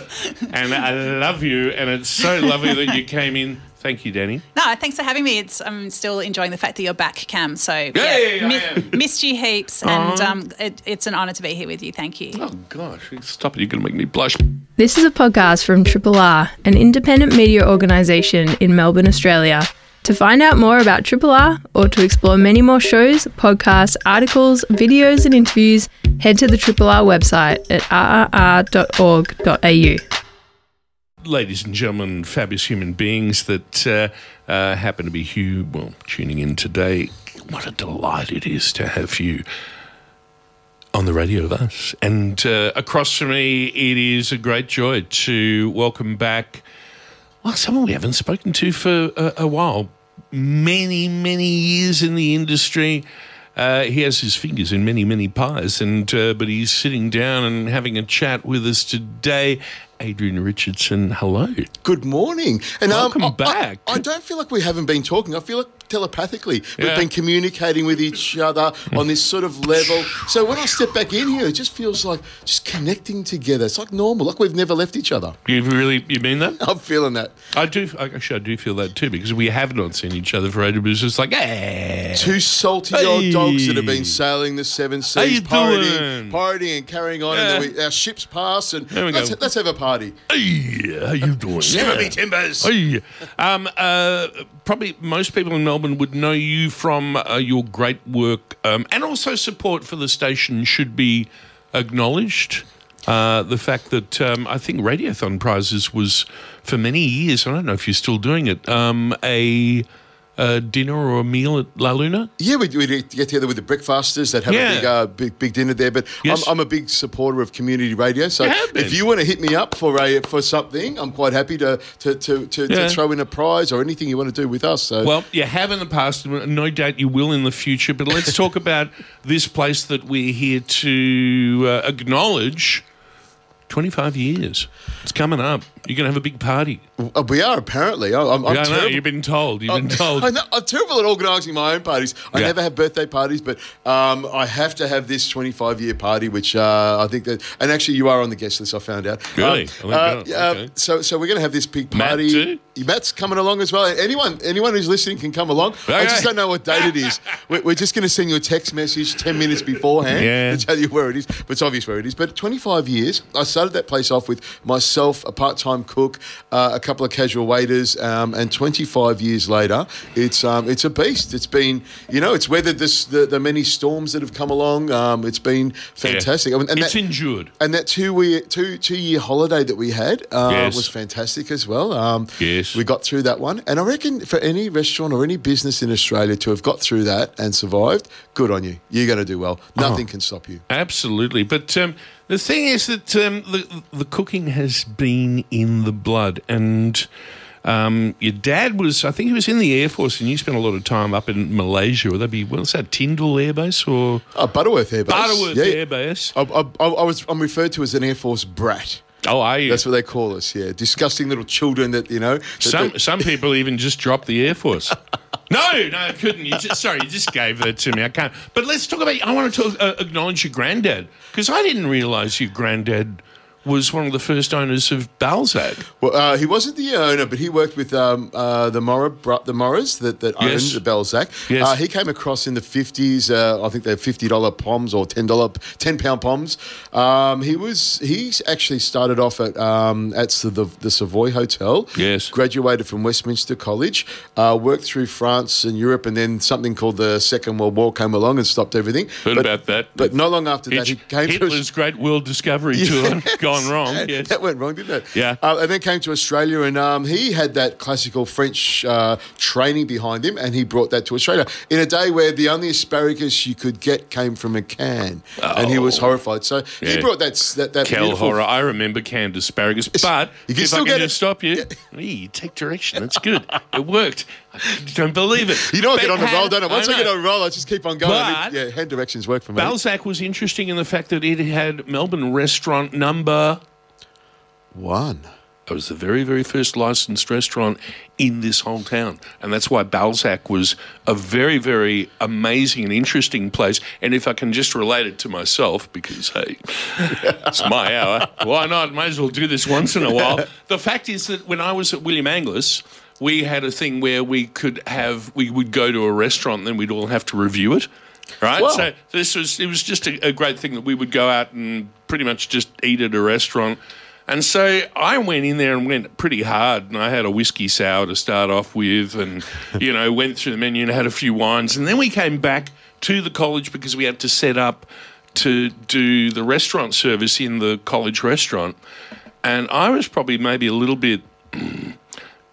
and I love you. And it's so lovely that you came in. Thank you, Dani. No, thanks for having me. It's I'm still enjoying the fact that you're back, Cam. So yeah, I mi- am. missed you heaps, and um, it, it's an honour to be here with you. Thank you. Oh, gosh. Stop it. You're going to make me blush. This is a podcast from Triple R, an independent media organisation in Melbourne, Australia. To find out more about Triple R or to explore many more shows, podcasts, articles, videos, and interviews, head to the Triple R website at rrr.org.au. ladies and gentlemen, fabulous human beings that uh, uh, happen to be you, well, tuning in today. What a delight it is to have you on the radio with us. And uh, across from me, it is a great joy to welcome back, well, someone we haven't spoken to for a, a while. Many, many years in the industry. Uh, he has his fingers in many, many pies, and uh, but he's sitting down and having a chat with us today. Adrian Richardson, hello. Good morning. And Welcome I- I- back. I, don't feel like we haven't been talking. I feel like telepathically Yeah. we've been communicating with each other on this sort of level. So when I step back in here, it just feels like just connecting together. It's like normal, like we've never left each other. You really, you mean that? I'm feeling that. I do. Actually, I do feel that too because we have not seen each other for ages. It's just like, eh. Two salty Hey. old dogs that have been sailing the seven seas, pirating partying and carrying on, Yeah. and we, our ships pass, and let's, let's have a party. Hey, how you doing? Shiver me timbers. Hey. Um, uh, probably most people in Melbourne would know you from uh, your great work um, and also support for the station should be acknowledged. Uh, the fact that um, I think Radiothon prizes was for many years. I don't know if you're still doing it. Um, a, a dinner or a meal at La Luna. Yeah, we, we get together with the breakfasters that have Yeah. a big, uh, big, big dinner there. But Yes. I'm, I'm a big supporter of community radio. So if you want to hit me up for a for something, I'm quite happy to to, to, to, Yeah. to throw in a prize or anything you want to do with us. So Well, you have in the past, and no doubt you will in the future. But let's talk [LAUGHS] about this place that we're here to uh, acknowledge. Twenty-five years. It's coming up. You're going to have a big party. uh, we are apparently. I- I'm, I'm yeah, I know. terrible. You've been told. You've been [LAUGHS] I told. know, I'm terrible at organising my own parties. I Yeah. never have birthday parties, but um, I have to have this 25 year party, which uh, I think that. And actually, you are on the guest list. I found out. Really? Um, Oh my uh, God, uh, okay. so, so we're going to have this big Matt party. too? Matt's coming along as well. Anyone, anyone who's listening can come along. I Okay. just don't know what date it is. [LAUGHS] We're, we're just going to send you a text message 10 minutes beforehand Yeah. to tell you where it is. But it's obvious where it is. But 25 years. I started started that place off with myself, a part-time cook, uh, a couple of casual waiters, um, and 25 years later, it's um, it's a beast. It's been, you know, it's weathered this the, the many storms that have come along. Um, it's been fantastic. I mean, and it's that, endured. and that two we two two year holiday that we had uh, Yes. was fantastic as well. Um, Yes. we got through that one, and I reckon for any restaurant or any business in Australia to have got through that and survived, good on you. You're going to do well. Oh. Nothing can stop you. Absolutely, but um, the thing is that um, the the cooking has been in the blood, and um, your dad was, I think, he was in the air force, and you spent a lot of time up in Malaysia. Would that be what's that, Tindal Air Base or Uh, Butterworth Air Base. Butterworth Yeah. Air Base? I, I, I was I'm referred to as an Air Force brat. Oh, are you? That's what they call us. Yeah, disgusting little children that you know. that- Some some people even just drop the air force. [LAUGHS] No, no, I couldn't. You just sorry, you just gave that to me. I can't. But let's talk about. I want to talk, uh, acknowledge your granddad because I didn't realise your granddad was one of the first owners of Balzac. Well, uh, he wasn't the owner, but he worked with um, uh, the Mora, the Moras that, that owned Yes. the Balzac. Yes. Uh, he came across in the fifties. Uh, I think they're fifty dollar poms or ten dollar, ten pound poms. Um, he was he's actually started off at um, at the, the the Savoy Hotel. Yes. graduated from Westminster College, uh, worked through France and Europe, and then something called the Second World War came along and stopped everything. Heard but, about that. But not long after that, he Hitch- came to Hitler's great world discovery tour [LAUGHS] gone wrong. Yes. that went wrong, didn't it? Yeah. Uh, and then came to Australia, and um, he had that classical French uh, training behind him, and he brought that to Australia in a day where the only asparagus you could get came from a can, and he was Oh. horrified. So he brought that that that Kel horror. I remember canned asparagus, but You can if still I can get just it. stop you, Hey, you take direction. That's good. it worked. I [LAUGHS] don't believe it. You know, I But get on a roll, don't I? Once I, know. get on a roll, I just keep on going. But- yeah, hand directions work for me. Balzac was interesting in the fact that it had Melbourne restaurant number. One. It was the very, very first licensed restaurant in this whole town. And that's why Balzac was a very, very amazing and interesting place. And if I can just relate it to myself, because, hey, [LAUGHS] it's my hour, why not? Might as well do this once in a while. [LAUGHS] The fact is that when I was at William Angliss, we had a thing where we could have, we would go to a restaurant and then we'd all have to review it. Right, Wow. so this was it was just a, a great thing that we would go out and pretty much just eat at a restaurant, and so I went in there and went pretty hard, and I had a whiskey sour to start off with, and [LAUGHS] you know went through the menu and had a few wines, and then we came back to the college because we had to set up to do the restaurant service in the college restaurant, and I was probably maybe a little bit [CLEARS THROAT]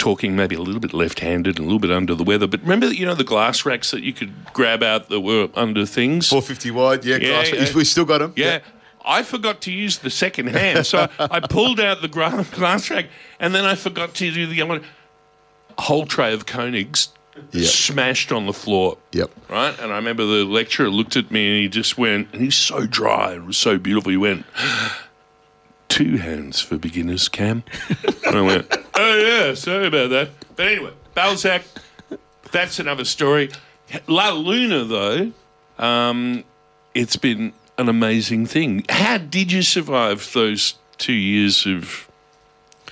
talking maybe a little bit left-handed and a little bit under the weather. But remember, you know, the glass racks that you could grab out that were under things. 450 wide, yeah, Yeah, glass. yeah. We still got them. Yeah. I forgot to use the second hand, so I pulled out the gra- glass rack, and then I forgot to do the other one. Whole tray of Koenigs Yeah. smashed on the floor. Yep. Right, and I remember the lecturer looked at me and he just went, and he's so dry and it was so beautiful. He went, two hands for beginners, Cam. and I went, oh yeah, sorry about that. But anyway, Balzac, that's another story. La Luna, though, um, it's been an amazing thing. How did you survive those two years of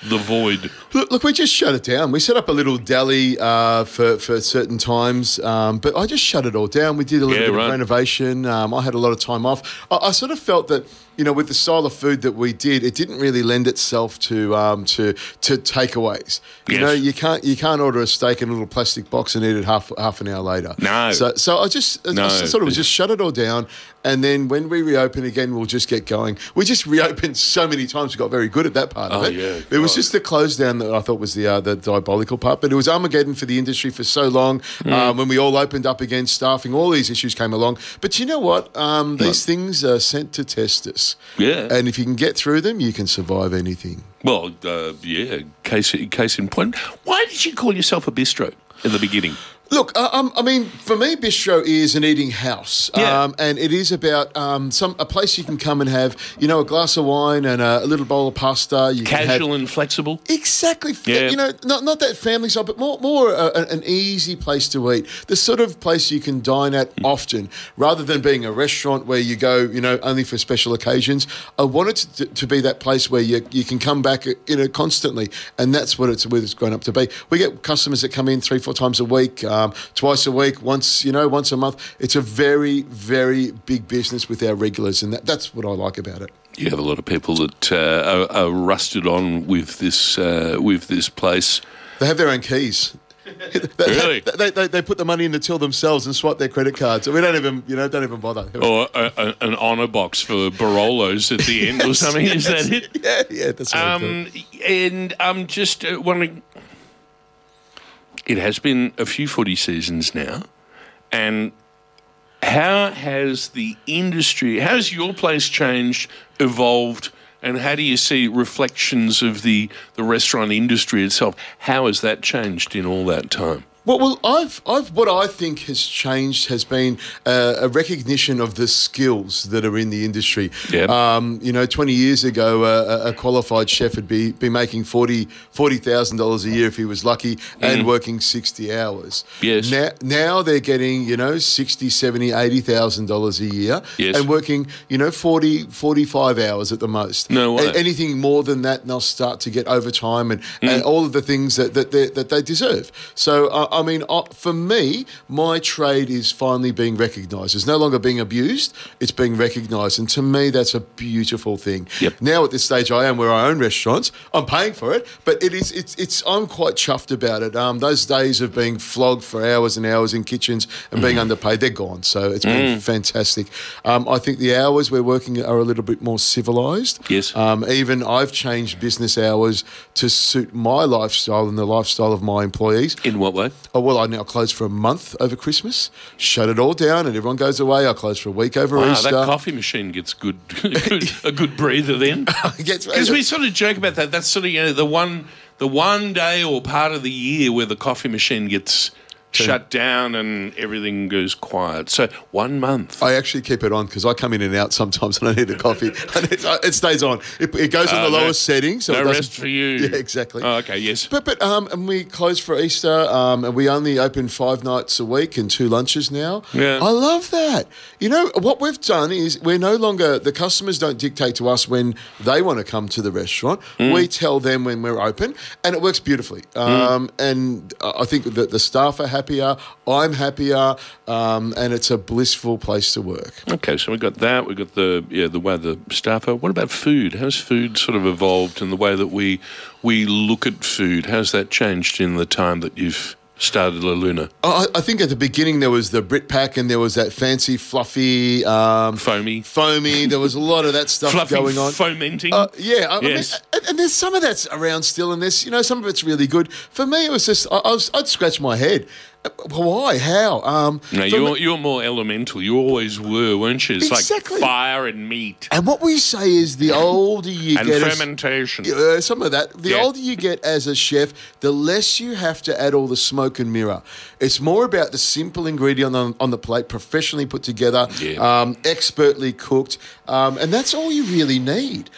the void? Look, look, we just shut it down. We set up a little deli uh, for for certain times, um, but I just shut it all down. We did a little Yeah, bit right. of renovation. Um, I had a lot of time off. I, I sort of felt that you know, with the style of food that we did, it didn't really lend itself to um, to to takeaways. You Yes. know, you can't you can't order a steak in a little plastic box and eat it half half an hour later. No. So so I just I No. just sort of just shut it all down, and then when we reopen again, we'll just get going. We just reopened so many times. We got very good at that part of Oh, it. yeah, It was just the close down that I thought was the uh, the diabolical part, but it was Armageddon for the industry for so long. Mm. Um, when we all opened up again, staffing, all these issues came along. But you know what? Um, these things are sent to test us. Yeah. And if you can get through them, you can survive anything. Well, uh, yeah, case, case in point. Why did you call yourself a bistro in the beginning? Look, um, I mean, for me, bistro is an eating house, Yeah. um, and it is about um, some a place you can come and have, you know, a glass of wine and a, a little bowl of pasta. You can have- Casual and flexible? Exactly. Yeah. You know, not not that family style, but more more uh, an easy place to eat. The sort of place you can dine at Hmm. often, rather than being a restaurant where you go, you know, only for special occasions. I want it to, to be that place where you you can come back, you know, constantly, and that's what it's what it's grown up to be. We get customers that come in three, four times a week, um, twice a week, once, you know, once a month. It's a very, very big business with our regulars, and that, that's what I like about it. You have a lot of people that uh, are, are rusted on with this uh, with this place. They have their own keys. [LAUGHS] Really? [LAUGHS] they, they, they put the money in the till themselves and swipe their credit cards. So we don't even, you know, don't even bother. Or a, a, an honour box for Barolos at the end or [LAUGHS] something. Is that it? Yeah, yeah, that's Um, and I'm just uh, wondering. It has been a few footy seasons now, and how has the industry, how has your place changed, evolved, and how do you see reflections of the the restaurant industry itself? How has that changed in all that time? Well, well, I've, I've, what I think has changed has been uh, a recognition of the skills that are in the industry. Yep. Um, you know, 20 years ago, uh, a- qualified chef would be, be making 40 $40,000 a year if he was lucky and working 60 hours. Mm. Yes. Now, now they're getting, you know, 60, 70, $80,000 a year Yes. and working, you know, 40, 45 hours at the most. No way. A- anything more than that, and they'll start to get overtime and, Mm. and all of the things that, that, they, that they deserve. So, uh, I mean, uh, for me, my trade is finally being recognised. It's no longer being abused, it's being recognised. And to me, that's a beautiful thing. Yep. Now, at this stage, I am where I own restaurants. I'm paying for it, but it is, it's, it's, I'm quite chuffed about it. Um, those days of being flogged for hours and hours in kitchens and Mm. being underpaid, they're gone. So it's been fantastic. Um, I think the hours we're working are a little bit more civilised. Yes. Um, even I've changed business hours to suit my lifestyle and the lifestyle of my employees. In what way? Oh, well, I now close for a month over Christmas, shut it all down, and everyone goes away. I close for a week over Wow, Easter. that coffee machine gets good, [LAUGHS] good a good breather then. [LAUGHS] Because we sort of joke about that. That's sort of you know the one the one day or part of the year where the coffee machine gets shut down and everything goes quiet. So one month. I actually keep it on because I come in and out sometimes and I need a coffee. [LAUGHS] [LAUGHS] and it, it stays on. It, it goes on Uh, the no- lowest setting. So no rest for you. Yeah, exactly. Oh, okay. Yes. But but um, and we close for Easter, um, and we only open five nights a week and two lunches now. Yeah. I love that. You know what we've done is we're no longer the customers don't dictate to us when they want to come to the restaurant. Mm. We tell them when we're open, and it works beautifully. Um, And I think that the staff are happier. I'm happier, um, and it's a blissful place to work. Okay, so we've got that. We've got the yeah the way the staff are. What about food? How's food sort of evolved in the way that we we look at food? How's that changed in the time that you've started La Luna? I, I think at the beginning there was the Brit Pack, and there was that fancy, fluffy, um, Foamy, foamy. There was a lot of that stuff fluffy, going on. fomenting. Uh, yeah, Yes. I mean, and, and there's some of that's around still, and there's you know some of it's really good. For me, it was just I, I was, I'd scratch my head. Why? How? Um, no, you're me- you're more elemental. You always were, weren't you? It's Exactly. like fire and meat and what we say is the [LAUGHS] older you and get, as- fermentation. uh, some of that. The Yeah. older you get as a chef, the less you have to add all the smoke and mirror. It's more about the simple ingredient on, on the plate, professionally put together, Yeah. um, expertly cooked, um, and that's all you really need.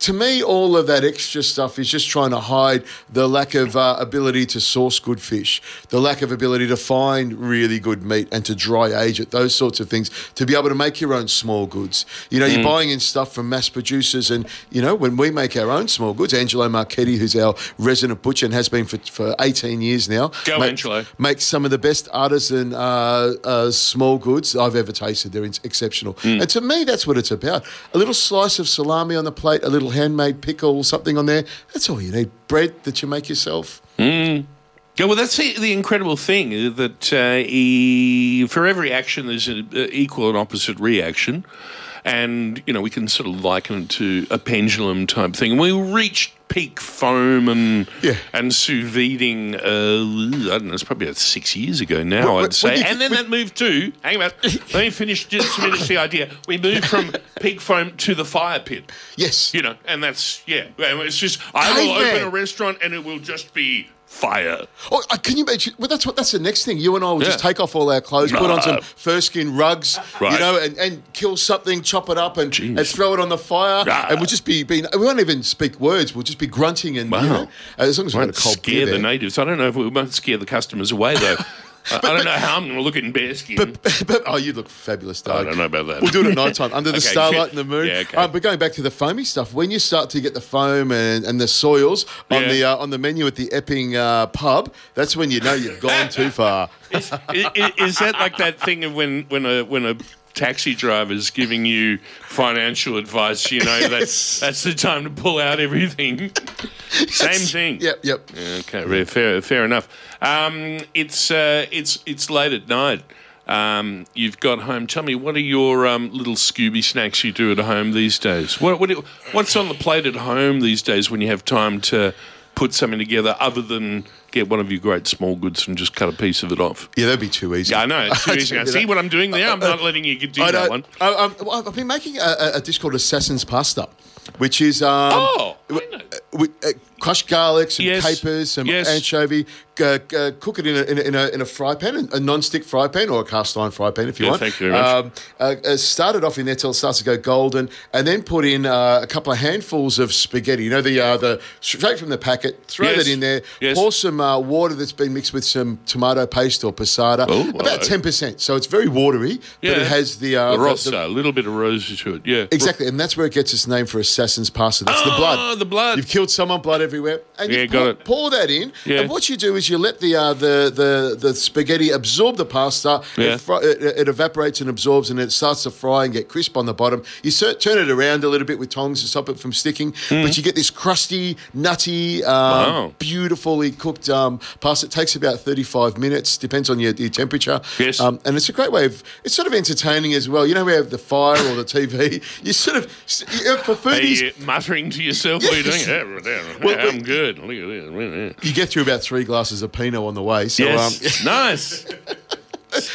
To me, all of that extra stuff is just trying to hide the lack of uh, ability to source good fish, the lack of ability to find really good meat and to dry age it, those sorts of things, to be able to make your own small goods. You know, you're buying in stuff from mass producers, and, you know, when we make our own small goods, Angelo Marchetti, who's our resident butcher and has been for, for 18 years now, Go, make- Angelo. makes some of the best artisan uh, uh, small goods I've ever tasted. They're ex- exceptional. And to me, that's what it's about. A little slice of salami on the plate, a little handmade pickle, something on there. That's all you need. Bread that you make yourself. Yeah, well, that's the, the incredible thing uh, that uh, e- for every action there's an equal and opposite reaction, and you know we can sort of liken it to a pendulum type thing. And we reached peak foam and Yeah. and sous videing. Uh, I don't know, it's probably about six years ago now, Well, I'd well, say. you- and then that moved to hang on, let me finish just finish the idea. We moved from peak foam to the fire pit. Yes. You know, and that's yeah. It's just I will Caveman. open a restaurant and it will just be fire. Oh, uh, can you imagine? Well, that's what. That's the next thing. You and I will just take off all our clothes, put on some fur skin rugs, you know, and, and kill something, chop it up, and, and throw it on the fire, Ah. and we'll just be being. We won't even speak words. We'll just be grunting and you know, as long as Won't cold scare the natives. I don't know if we won't scare the customers away though. [LAUGHS] I, I don't know how I'm going to look in bearskin. But, but oh, you look fabulous, Doug. I don't know about that. We'll do it at night time under the [LAUGHS] Okay, starlight and the moon. Yeah, okay. um, but going back to the foamy stuff, when you start to get the foam and, and the soils on Yeah. the uh, on the menu at the Epping uh, pub, that's when you know you've gone too far. is, is, is that like that thing of when when a when a taxi drivers giving you financial advice, you know that that's the time to pull out everything. Same thing. Yep, yep. Okay, fair, fair, fair enough. Um, it's uh, it's it's late at night. Um, you've got home. Tell me, what are your um, little Scooby snacks you do at home these days? What, what what's on the plate at home these days when you have time to put something together other than get one of your great small goods and just cut a piece of it off? Yeah, that'd be too easy. Yeah, I know. It's too [LAUGHS] easy. I see what I'm doing there. I'm not uh, uh, letting you do I that one. I, I've been making a, a- dish called Assassin's Pasta, which is um, Oh, I w- know. Uh, crushed garlic, some Yes, capers, some yes. anchovy. Uh, uh, cook it in a, in a, in a, in a fry pan, a non-stick fry pan or a cast iron fry pan if you Yeah, want. thank you very much. Um, uh, uh, start it off in there till it starts to go golden, and then put in uh, a couple of handfuls of spaghetti. You know the uh, the straight from the packet. Throw Yes, that in there. yes. Pour some uh, water that's been mixed with some tomato paste or passata. Oh, about ten percent. So it's very watery, but it has the uh, the the- a little bit of rose to it. Yeah, Exactly, and that's where it gets its name for assassin's pasta. That's the Oh, blood. the blood. You've killed someone, blood everywhere, and Yeah, you got pour, pour that in. Yeah. And what you do is you let the uh, the, the the spaghetti absorb the pasta. Yeah. It, fri- it, it evaporates and absorbs, and it starts to fry and get crisp on the bottom. You turn it around a little bit with tongs to stop it from sticking, but you get this crusty, nutty, um. Wow. beautifully cooked um, pasta. It takes about thirty five minutes, depends on your, your temperature. Yes. Um, and it's a great way of. It's sort of entertaining as well. You know, we have the fire or the TV. [LAUGHS] You sort of you for Are foodies. you muttering to yourself? Are you Yes. doing? Yeah, I'm good. Look at this. You get through about three glasses of Pinot on the way. So, Yes, um, [LAUGHS] [LAUGHS] nice.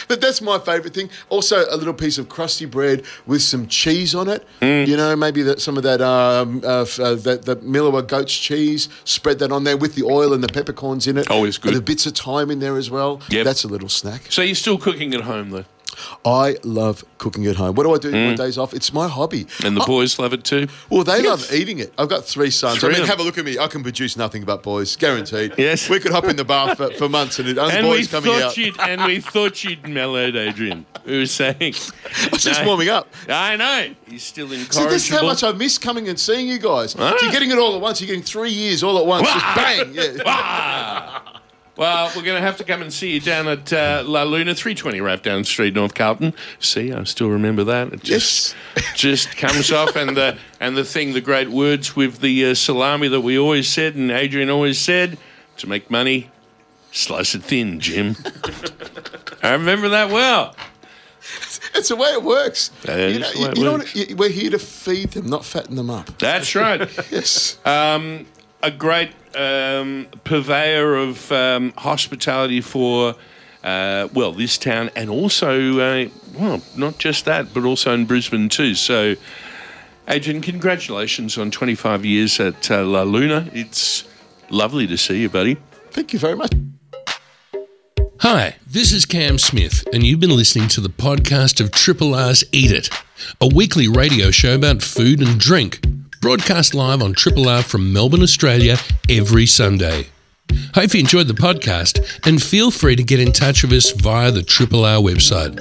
but that's my favourite thing. Also, a little piece of crusty bread with some cheese on it. Hmm. You know, maybe that some of that um, uh, uh, that that Miller goat's cheese. Spread that on there with the oil and the peppercorns in it. Always good. And the bits of thyme in there as well. Yeah, That's a little snack. So you're still cooking at home though, I love cooking at home. What do I do on my days off? It's my hobby. And the I- boys love it too. Well, they love eating it. I've got three sons. Three I mean, have a look at me. I can produce nothing but boys, guaranteed. Yes. we could hop in the bath for, for months and it only And boys coming out. and we thought you'd mellowed Adrian. Who was saying? [LAUGHS] I was just warming up. I know he's still in college. See, this is how much I miss coming and seeing you guys. Ah. You're getting it all at once. You're getting three years all at once. Just bang. Yeah. [LAUGHS] Well, we're going to have to come and see you down at uh, La Luna, 320 Rathdown Street, North Carlton. See, I still remember that. It just, [LAUGHS] just comes off. And the, and the thing, the great words with the uh, salami that we always said and Adrian always said to make money, slice it thin, Jim. [LAUGHS] I remember that well. It's the way it works. You know, you- it you know what? We're here to feed them, not fatten them up. That's right. [LAUGHS] Yes. um, a great um, purveyor of um, hospitality for, uh, well, this town and also, uh, well, not just that, but also in Brisbane too. So, Adrian, congratulations on 25 years at uh, La Luna. It's lovely to see you, buddy. Thank you very much. Hi, this is Cam Smith, and you've been listening to the podcast of Triple R's Eat It, a weekly radio show about food and drink, broadcast live on Triple R from Melbourne, Australia, every Sunday. Hope you enjoyed the podcast, and feel free to get in touch with us via the Triple R website.